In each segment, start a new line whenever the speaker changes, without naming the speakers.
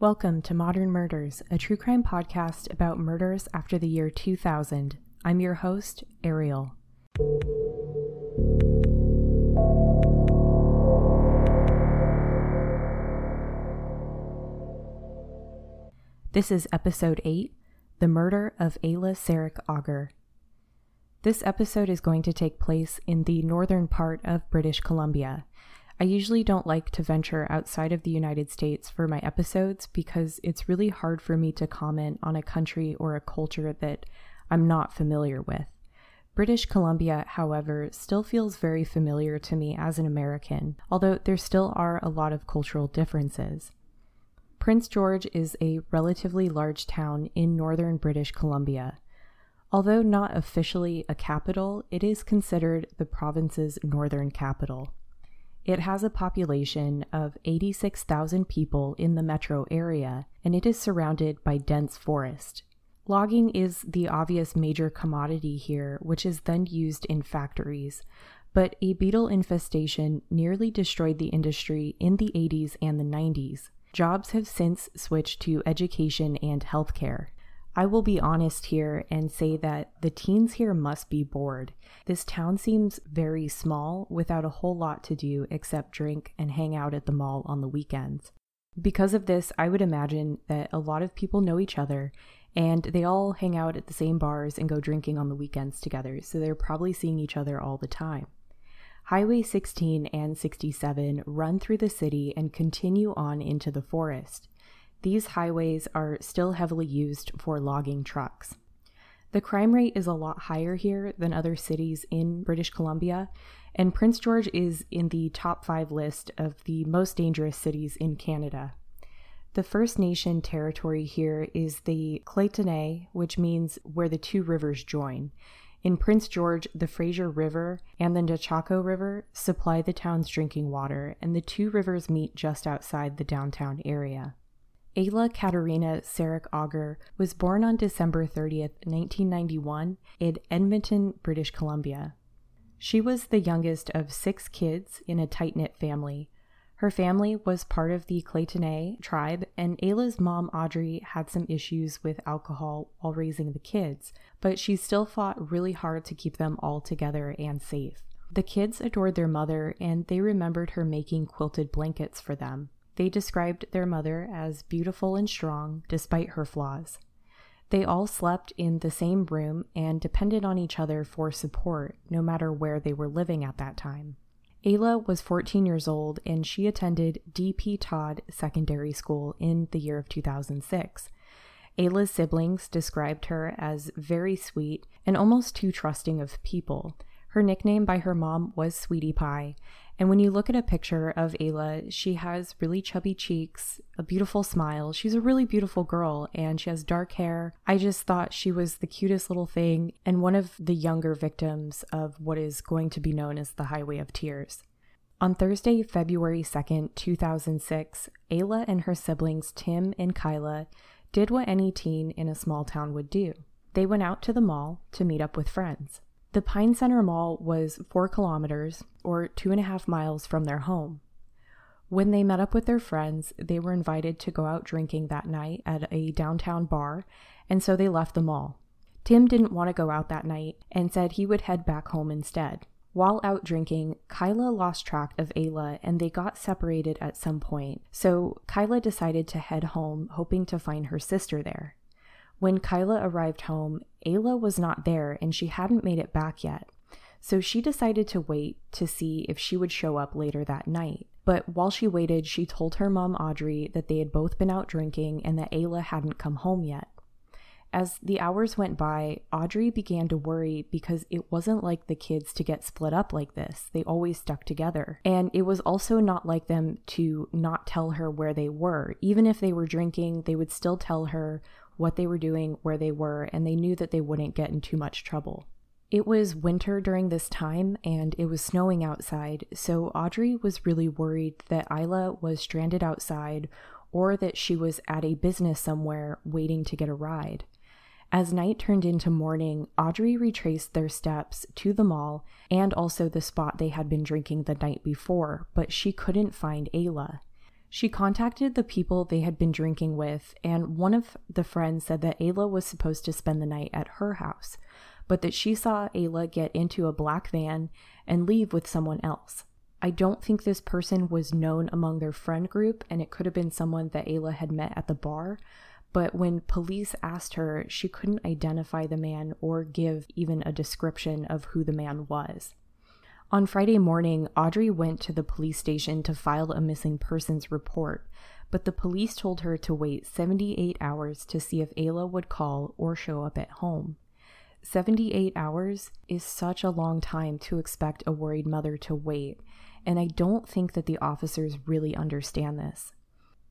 Welcome to Modern Murders, a true crime podcast about murders after the year 2000. I'm your host, Ariel. This is episode 8 The Murder of Ayla Saric Auger. This episode is going to take place in the northern part of British Columbia. I usually don't like to venture outside of the United States for my episodes because it's really hard for me to comment on a country or a culture that I'm not familiar with. British Columbia, however, still feels very familiar to me as an American, although there still are a lot of cultural differences. Prince George is a relatively large town in northern British Columbia. Although not officially a capital, it is considered the province's northern capital. It has a population of 86,000 people in the metro area, and it is surrounded by dense forest. Logging is the obvious major commodity here, which is then used in factories, but a beetle infestation nearly destroyed the industry in the 80s and the 90s. Jobs have since switched to education and healthcare. I will be honest here and say that the teens here must be bored. This town seems very small without a whole lot to do except drink and hang out at the mall on the weekends. Because of this, I would imagine that a lot of people know each other and they all hang out at the same bars and go drinking on the weekends together, so they're probably seeing each other all the time. Highway 16 and 67 run through the city and continue on into the forest. These highways are still heavily used for logging trucks. The crime rate is a lot higher here than other cities in British Columbia, and Prince George is in the top five list of the most dangerous cities in Canada. The First Nation territory here is the Kootenay, which means where the two rivers join. In Prince George, the Fraser River and the Nechako River supply the town's drinking water, and the two rivers meet just outside the downtown area. Ayla Katerina Saric Auger was born on December 30th, 1991, in Edmonton, British Columbia. She was the youngest of six kids in a tight knit family. Her family was part of the Kootenay tribe, and Ayla's mom, Audrey, had some issues with alcohol while raising the kids, but she still fought really hard to keep them all together and safe. The kids adored their mother, and they remembered her making quilted blankets for them. They described their mother as beautiful and strong despite her flaws. They all slept in the same room and depended on each other for support, no matter where they were living at that time. Ayla was 14 years old and she attended D.P. Todd Secondary School in the year of 2006. Ayla's siblings described her as very sweet and almost too trusting of people. Her nickname by her mom was Sweetie Pie, and when you look at a picture of Ayla, she has really chubby cheeks, a beautiful smile. She's a really beautiful girl and she has dark hair. I just thought she was the cutest little thing and one of the younger victims of what is going to be known as the Highway of Tears. On Thursday, February 2nd, 2006, Ayla and her siblings Tim and Kyla did what any teen in a small town would do. They went out to the mall to meet up with friends. The Pine Center Mall was four kilometers, or two and a half miles from their home. When they met up with their friends, they were invited to go out drinking that night at a downtown bar, and so they left the mall. Tim didn't want to go out that night and said he would head back home instead. While out drinking, Kyla lost track of Ayla and they got separated at some point, so Kyla decided to head home, hoping to find her sister there. When Kyla arrived home, Ayla was not there and she hadn't made it back yet. So she decided to wait to see if she would show up later that night. But while she waited, she told her mom Audrey that they had both been out drinking and that Ayla hadn't come home yet. As the hours went by, Audrey began to worry because it wasn't like the kids to get split up like this. They always stuck together. And it was also not like them to not tell her where they were. Even if they were drinking, they would still tell her what they were doing, where they were, and they knew that they wouldn't get in too much trouble. It was winter during this time and it was snowing outside, so Audrey was really worried that Ayla was stranded outside or that she was at a business somewhere waiting to get a ride. As night turned into morning, Audrey retraced their steps to the mall and also the spot they had been drinking the night before, but she couldn't find Ayla. She contacted the people they had been drinking with, and one of the friends said that Ayla was supposed to spend the night at her house, but that she saw Ayla get into a black van and leave with someone else. I don't think this person was known among their friend group, and it could have been someone that Ayla had met at the bar. But when police asked her, she couldn't identify the man or give even a description of who the man was. On Friday morning, Audrey went to the police station to file a missing persons report, but the police told her to wait 78 hours to see if Ayla would call or show up at home. 78 hours is such a long time to expect a worried mother to wait, and I don't think that the officers really understand this.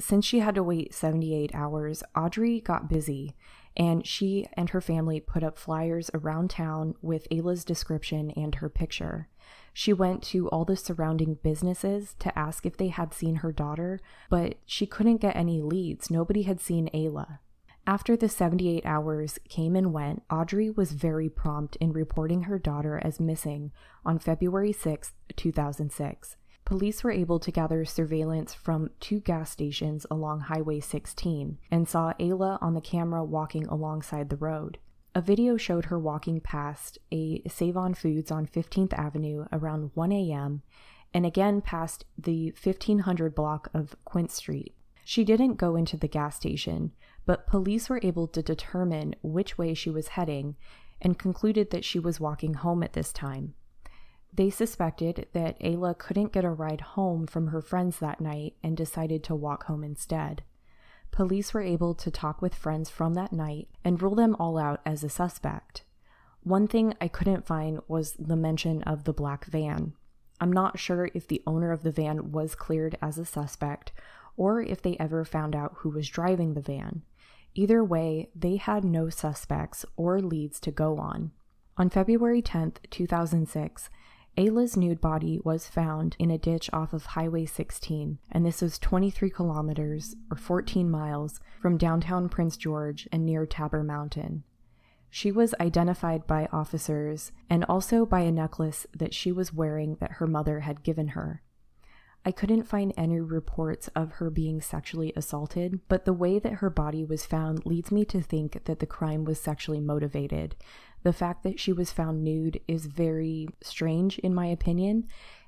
Since she had to wait 78 hours, Audrey got busy and she and her family put up flyers around town with Ayla's description and her picture. She went to all the surrounding businesses to ask if they had seen her daughter, but she couldn't get any leads. Nobody had seen Ayla. After the 78 hours came and went, Audrey was very prompt in reporting her daughter as missing on February 6, 2006. Police were able to gather surveillance from two gas stations along Highway 16 and saw Ayla on the camera walking alongside the road. A video showed her walking past a Save On Foods on 15th Avenue around 1 a.m. and again past the 1500 block of Quinn Street. She didn't go into the gas station, but police were able to determine which way she was heading and concluded that she was walking home at this time. They suspected that Ayla couldn't get a ride home from her friends that night and decided to walk home instead. Police were able to talk with friends from that night and rule them all out as a suspect. One thing I couldn't find was the mention of the black van. I'm not sure if the owner of the van was cleared as a suspect or if they ever found out who was driving the van. Either way, they had no suspects or leads to go on. On February 10, 2006, Ayla's nude body was found in a ditch off of Highway 16, and this was 23 kilometers or 14 miles from downtown Prince George and near Tabor Mountain. She was identified by officers and also by a necklace that she was wearing that her mother had given her. I couldn't find any reports of her being sexually assaulted, but the way that her body was found leads me to think that the crime was sexually motivated, the fact that she was found nude is very strange, in my opinion.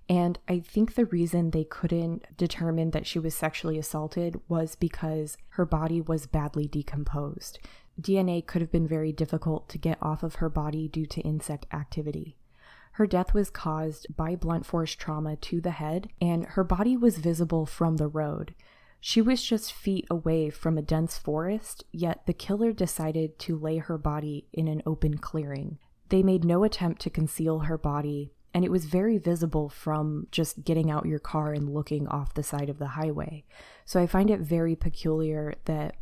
And I think the reason they couldn't determine that she was sexually assaulted was because her body was badly decomposed. DNA could have been very difficult to get off of her body due to insect activity. Her death was caused by blunt force trauma to the head, and her body was visible from the road. She was just feet away from a dense forest, yet the killer decided to lay her body in an open clearing. They made no attempt to conceal her body, and it was very visible from just getting out your car and looking off the side of the highway. So I find it very peculiar that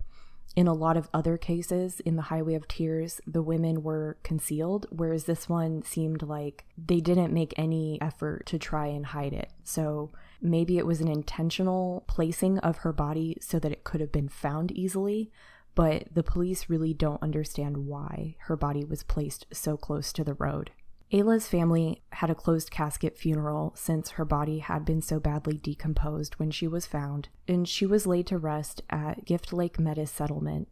in a lot of other cases in the Highway of Tears, the women were concealed, whereas this one seemed like they didn't make any effort to try and hide it. So maybe it was an intentional placing of her body so that it could have been found easily, but the police really don't understand why her body was placed so close to the road. Ayla's family had a closed casket funeral since her body had been so badly decomposed when she was found, and she was laid to rest at Gift Lake Metis Settlement.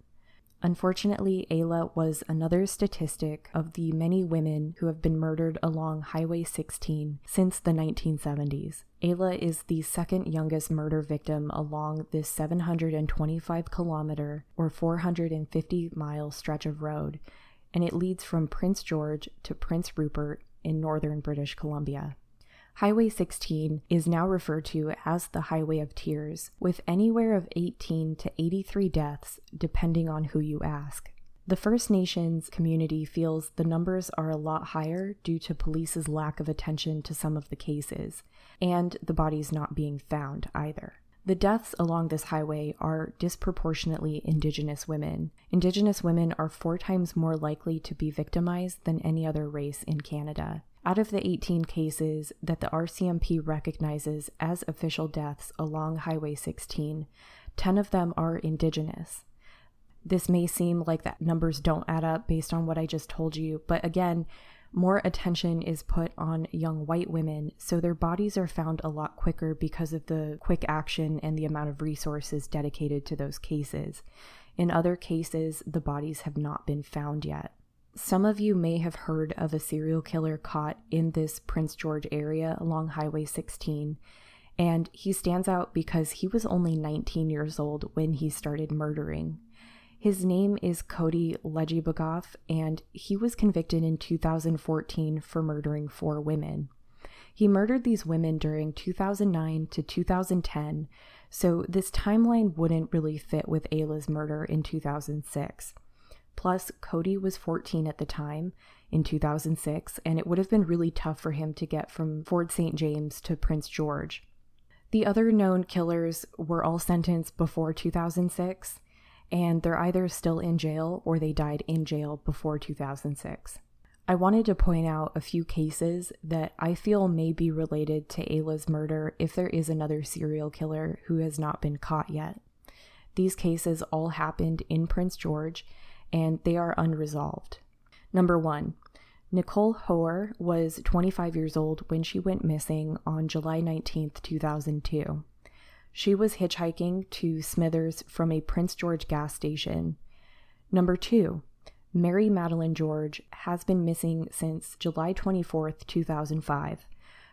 Unfortunately, Ayla was another statistic of the many women who have been murdered along Highway 16 since the 1970s. Ayla is the second youngest murder victim along this 725 kilometer or 450 mile stretch of road and it leads from Prince George to Prince Rupert in northern British Columbia. Highway 16 is now referred to as the Highway of Tears, with anywhere of 18 to 83 deaths depending on who you ask. The First Nations community feels the numbers are a lot higher due to police's lack of attention to some of the cases, and the bodies not being found either. The deaths along this highway are disproportionately Indigenous women. Indigenous women are four times more likely to be victimized than any other race in Canada. Out of the 18 cases that the RCMP recognizes as official deaths along Highway 16, 10 of them are Indigenous. This may seem like that numbers don't add up based on what I just told you, but again, more attention is put on young white women, so their bodies are found a lot quicker because of the quick action and the amount of resources dedicated to those cases. In other cases, the bodies have not been found yet. Some of you may have heard of a serial killer caught in this Prince George area along Highway 16, and he stands out because he was only 19 years old when he started murdering. His name is Cody Legebokoff, and he was convicted in 2014 for murdering four women. He murdered these women during 2009 to 2010, so this timeline wouldn't really fit with Ayla's murder in 2006. Plus, Cody was 14 at the time in 2006, and it would have been really tough for him to get from Fort St. James to Prince George. The other known killers were all sentenced before 2006, and they're either still in jail or they died in jail before 2006. I wanted to point out a few cases that I feel may be related to Ayla's murder if there is another serial killer who has not been caught yet. These cases all happened in Prince George and they are unresolved. Number one, Nicole Hoare was 25 years old when she went missing on July 19, 2002. She was hitchhiking to Smithers from a Prince George gas station. Number two, Mary Madeline George has been missing since July 24, 2005.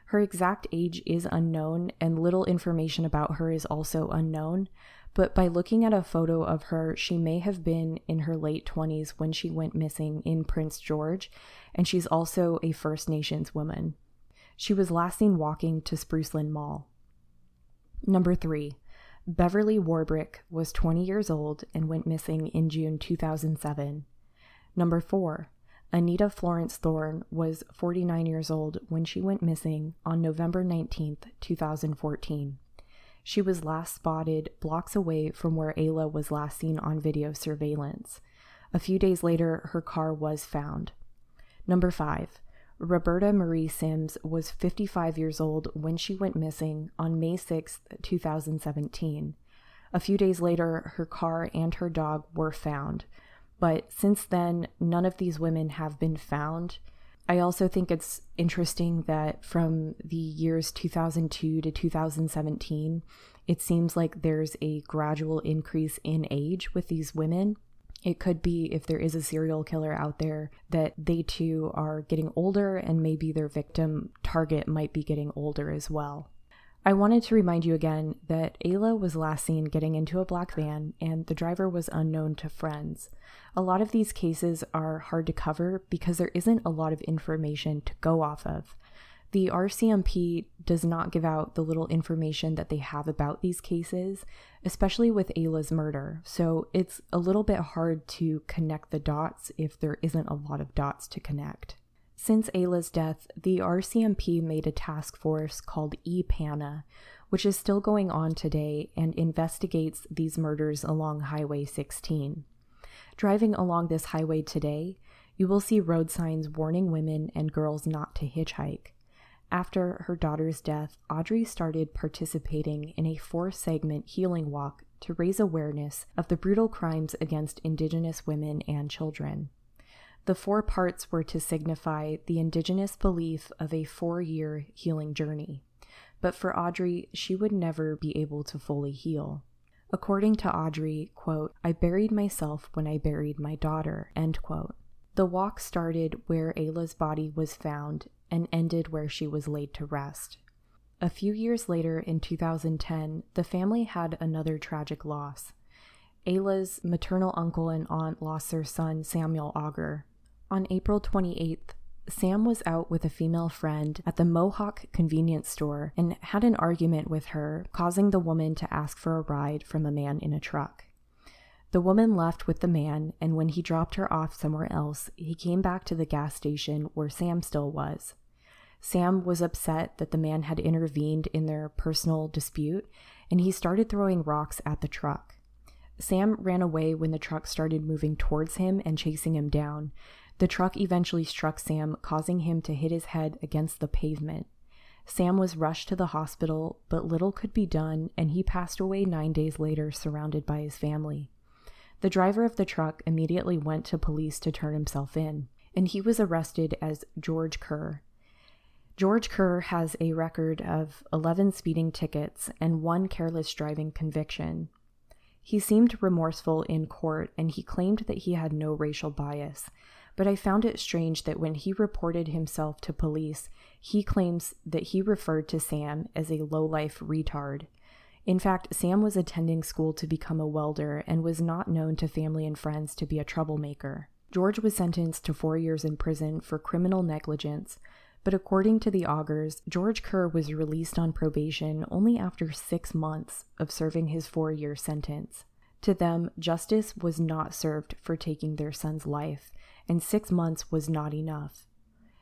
Her exact age is unknown, and little information about her is also unknown. But by looking at a photo of her, she may have been in her late 20s when she went missing in Prince George, and she's also a First Nations woman. She was last seen walking to Spruceland Mall. Number three, Beverly Warbrick was 20 years old and went missing in June 2007. Number four, Anita Florence Thorne was 49 years old when she went missing on November 19, 2014. She was last spotted blocks away from where Ayla was last seen on video surveillance. A few days later, her car was found. Number five, Roberta Marie Sims was 55 years old when she went missing on May 6, 2017. A few days later, her car and her dog were found. But since then, none of these women have been found. I also think it's interesting that from the years 2002 to 2017, it seems like there's a gradual increase in age with these women. It could be if there is a serial killer out there that they too are getting older and maybe their victim target might be getting older as well. I wanted to remind you again that Ayla was last seen getting into a black van and the driver was unknown to friends. A lot of these cases are hard to cover because there isn't a lot of information to go off of the RCMP does not give out the little information that they have about these cases, especially with Ayla's murder. So it's a little bit hard to connect the dots if there isn't a lot of dots to connect. Since Ayla's death, the RCMP made a task force called EPANA, which is still going on today and investigates these murders along Highway 16. Driving along this highway today, you will see road signs warning women and girls not to hitchhike. After her daughter's death, Audrey started participating in a four segment healing walk to raise awareness of the brutal crimes against Indigenous women and children. The four parts were to signify the Indigenous belief of a four year healing journey. But for Audrey, she would never be able to fully heal. According to Audrey, quote, I buried myself when I buried my daughter, end quote. The walk started where Ayla's body was found and ended where she was laid to rest. A few years later, in 2010, the family had another tragic loss. Ayla's maternal uncle and aunt lost their son, Samuel Auger. On April 28th, Sam was out with a female friend at the Mohawk convenience store and had an argument with her, causing the woman to ask for a ride from a man in a truck. The woman left with the man, and when he dropped her off somewhere else, he came back to the gas station where Sam still was. Sam was upset that the man had intervened in their personal dispute and he started throwing rocks at the truck. Sam ran away when the truck started moving towards him and chasing him down. The truck eventually struck Sam, causing him to hit his head against the pavement. Sam was rushed to the hospital, but little could be done, and he passed away nine days later, surrounded by his family. The driver of the truck immediately went to police to turn himself in. and he was arrested as George Kerr. George Kerr has a record of 11 speeding tickets and one careless driving conviction. He seemed remorseful in court and he claimed that he had no racial bias, but I found it strange that when he reported himself to police, he claims that he referred to Sam as a low-life retard. In fact, Sam was attending school to become a welder and was not known to family and friends to be a troublemaker. George was sentenced to four years in prison for criminal negligence, but according to the Augers, George Kerr was released on probation only after six months of serving his four year sentence. To them, justice was not served for taking their son's life, and six months was not enough.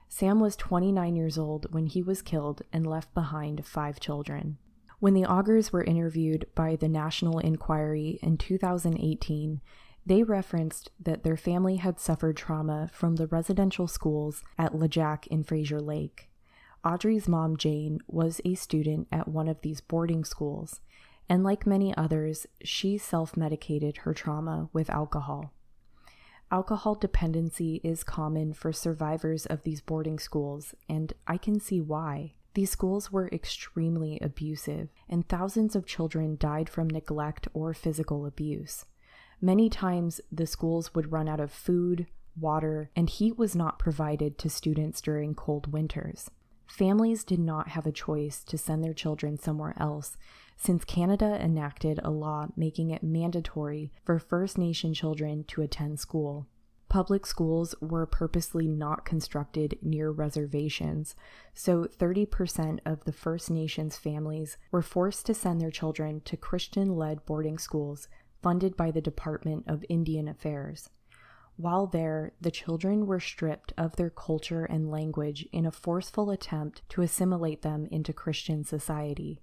Sam was 29 years old when he was killed and left behind five children. When the Augers were interviewed by the National Inquiry in 2018, they referenced that their family had suffered trauma from the residential schools at LeJac in Fraser Lake. Audrey's mom, Jane, was a student at one of these boarding schools, and like many others, she self medicated her trauma with alcohol. Alcohol dependency is common for survivors of these boarding schools, and I can see why. These schools were extremely abusive, and thousands of children died from neglect or physical abuse. Many times, the schools would run out of food, water, and heat was not provided to students during cold winters. Families did not have a choice to send their children somewhere else since Canada enacted a law making it mandatory for First Nation children to attend school. Public schools were purposely not constructed near reservations, so 30% of the First Nations families were forced to send their children to Christian led boarding schools funded by the Department of Indian Affairs. While there, the children were stripped of their culture and language in a forceful attempt to assimilate them into Christian society.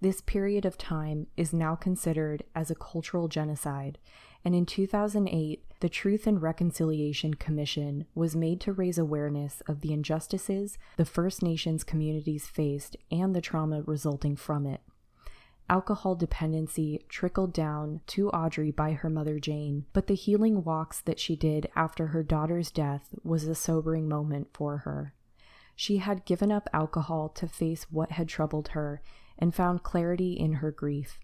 This period of time is now considered as a cultural genocide, and in 2008, the Truth and Reconciliation Commission was made to raise awareness of the injustices the First Nations communities faced and the trauma resulting from it alcohol dependency trickled down to Audrey by her mother Jane, but the healing walks that she did after her daughter's death was a sobering moment for her. She had given up alcohol to face what had troubled her and found clarity in her grief.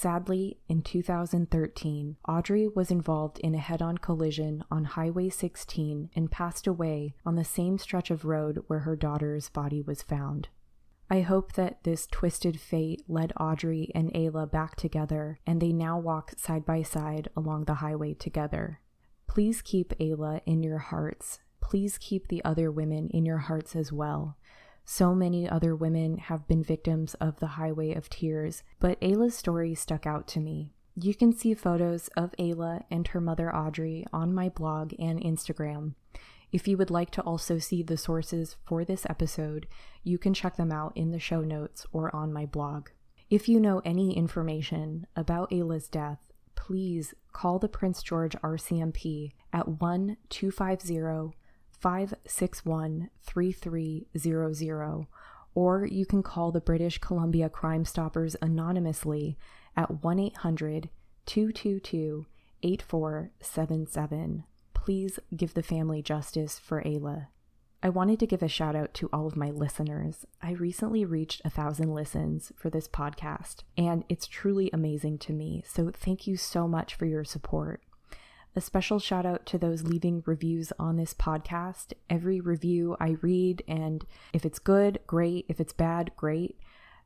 Sadly, in 2013, Audrey was involved in a head on collision on Highway 16 and passed away on the same stretch of road where her daughter's body was found. I hope that this twisted fate led Audrey and Ayla back together and they now walk side by side along the highway together. Please keep Ayla in your hearts. Please keep the other women in your hearts as well. So many other women have been victims of the highway of tears, but Ayla's story stuck out to me. You can see photos of Ayla and her mother Audrey on my blog and Instagram. If you would like to also see the sources for this episode, you can check them out in the show notes or on my blog. If you know any information about Ayla's death, please call the Prince George RCMP at 1 250 561 3300, or you can call the British Columbia Crime Stoppers anonymously at 1 800 222 8477 please give the family justice for Ayla. I wanted to give a shout out to all of my listeners. I recently reached a thousand listens for this podcast, and it's truly amazing to me. So, thank you so much for your support. A special shout out to those leaving reviews on this podcast. Every review I read, and if it's good, great. If it's bad, great.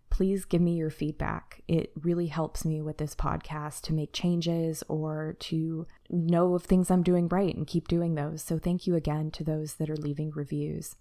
Please give me your feedback. It really helps me with this podcast to make changes or to know of things I'm doing right and keep doing those. So, thank you again to those that are leaving reviews.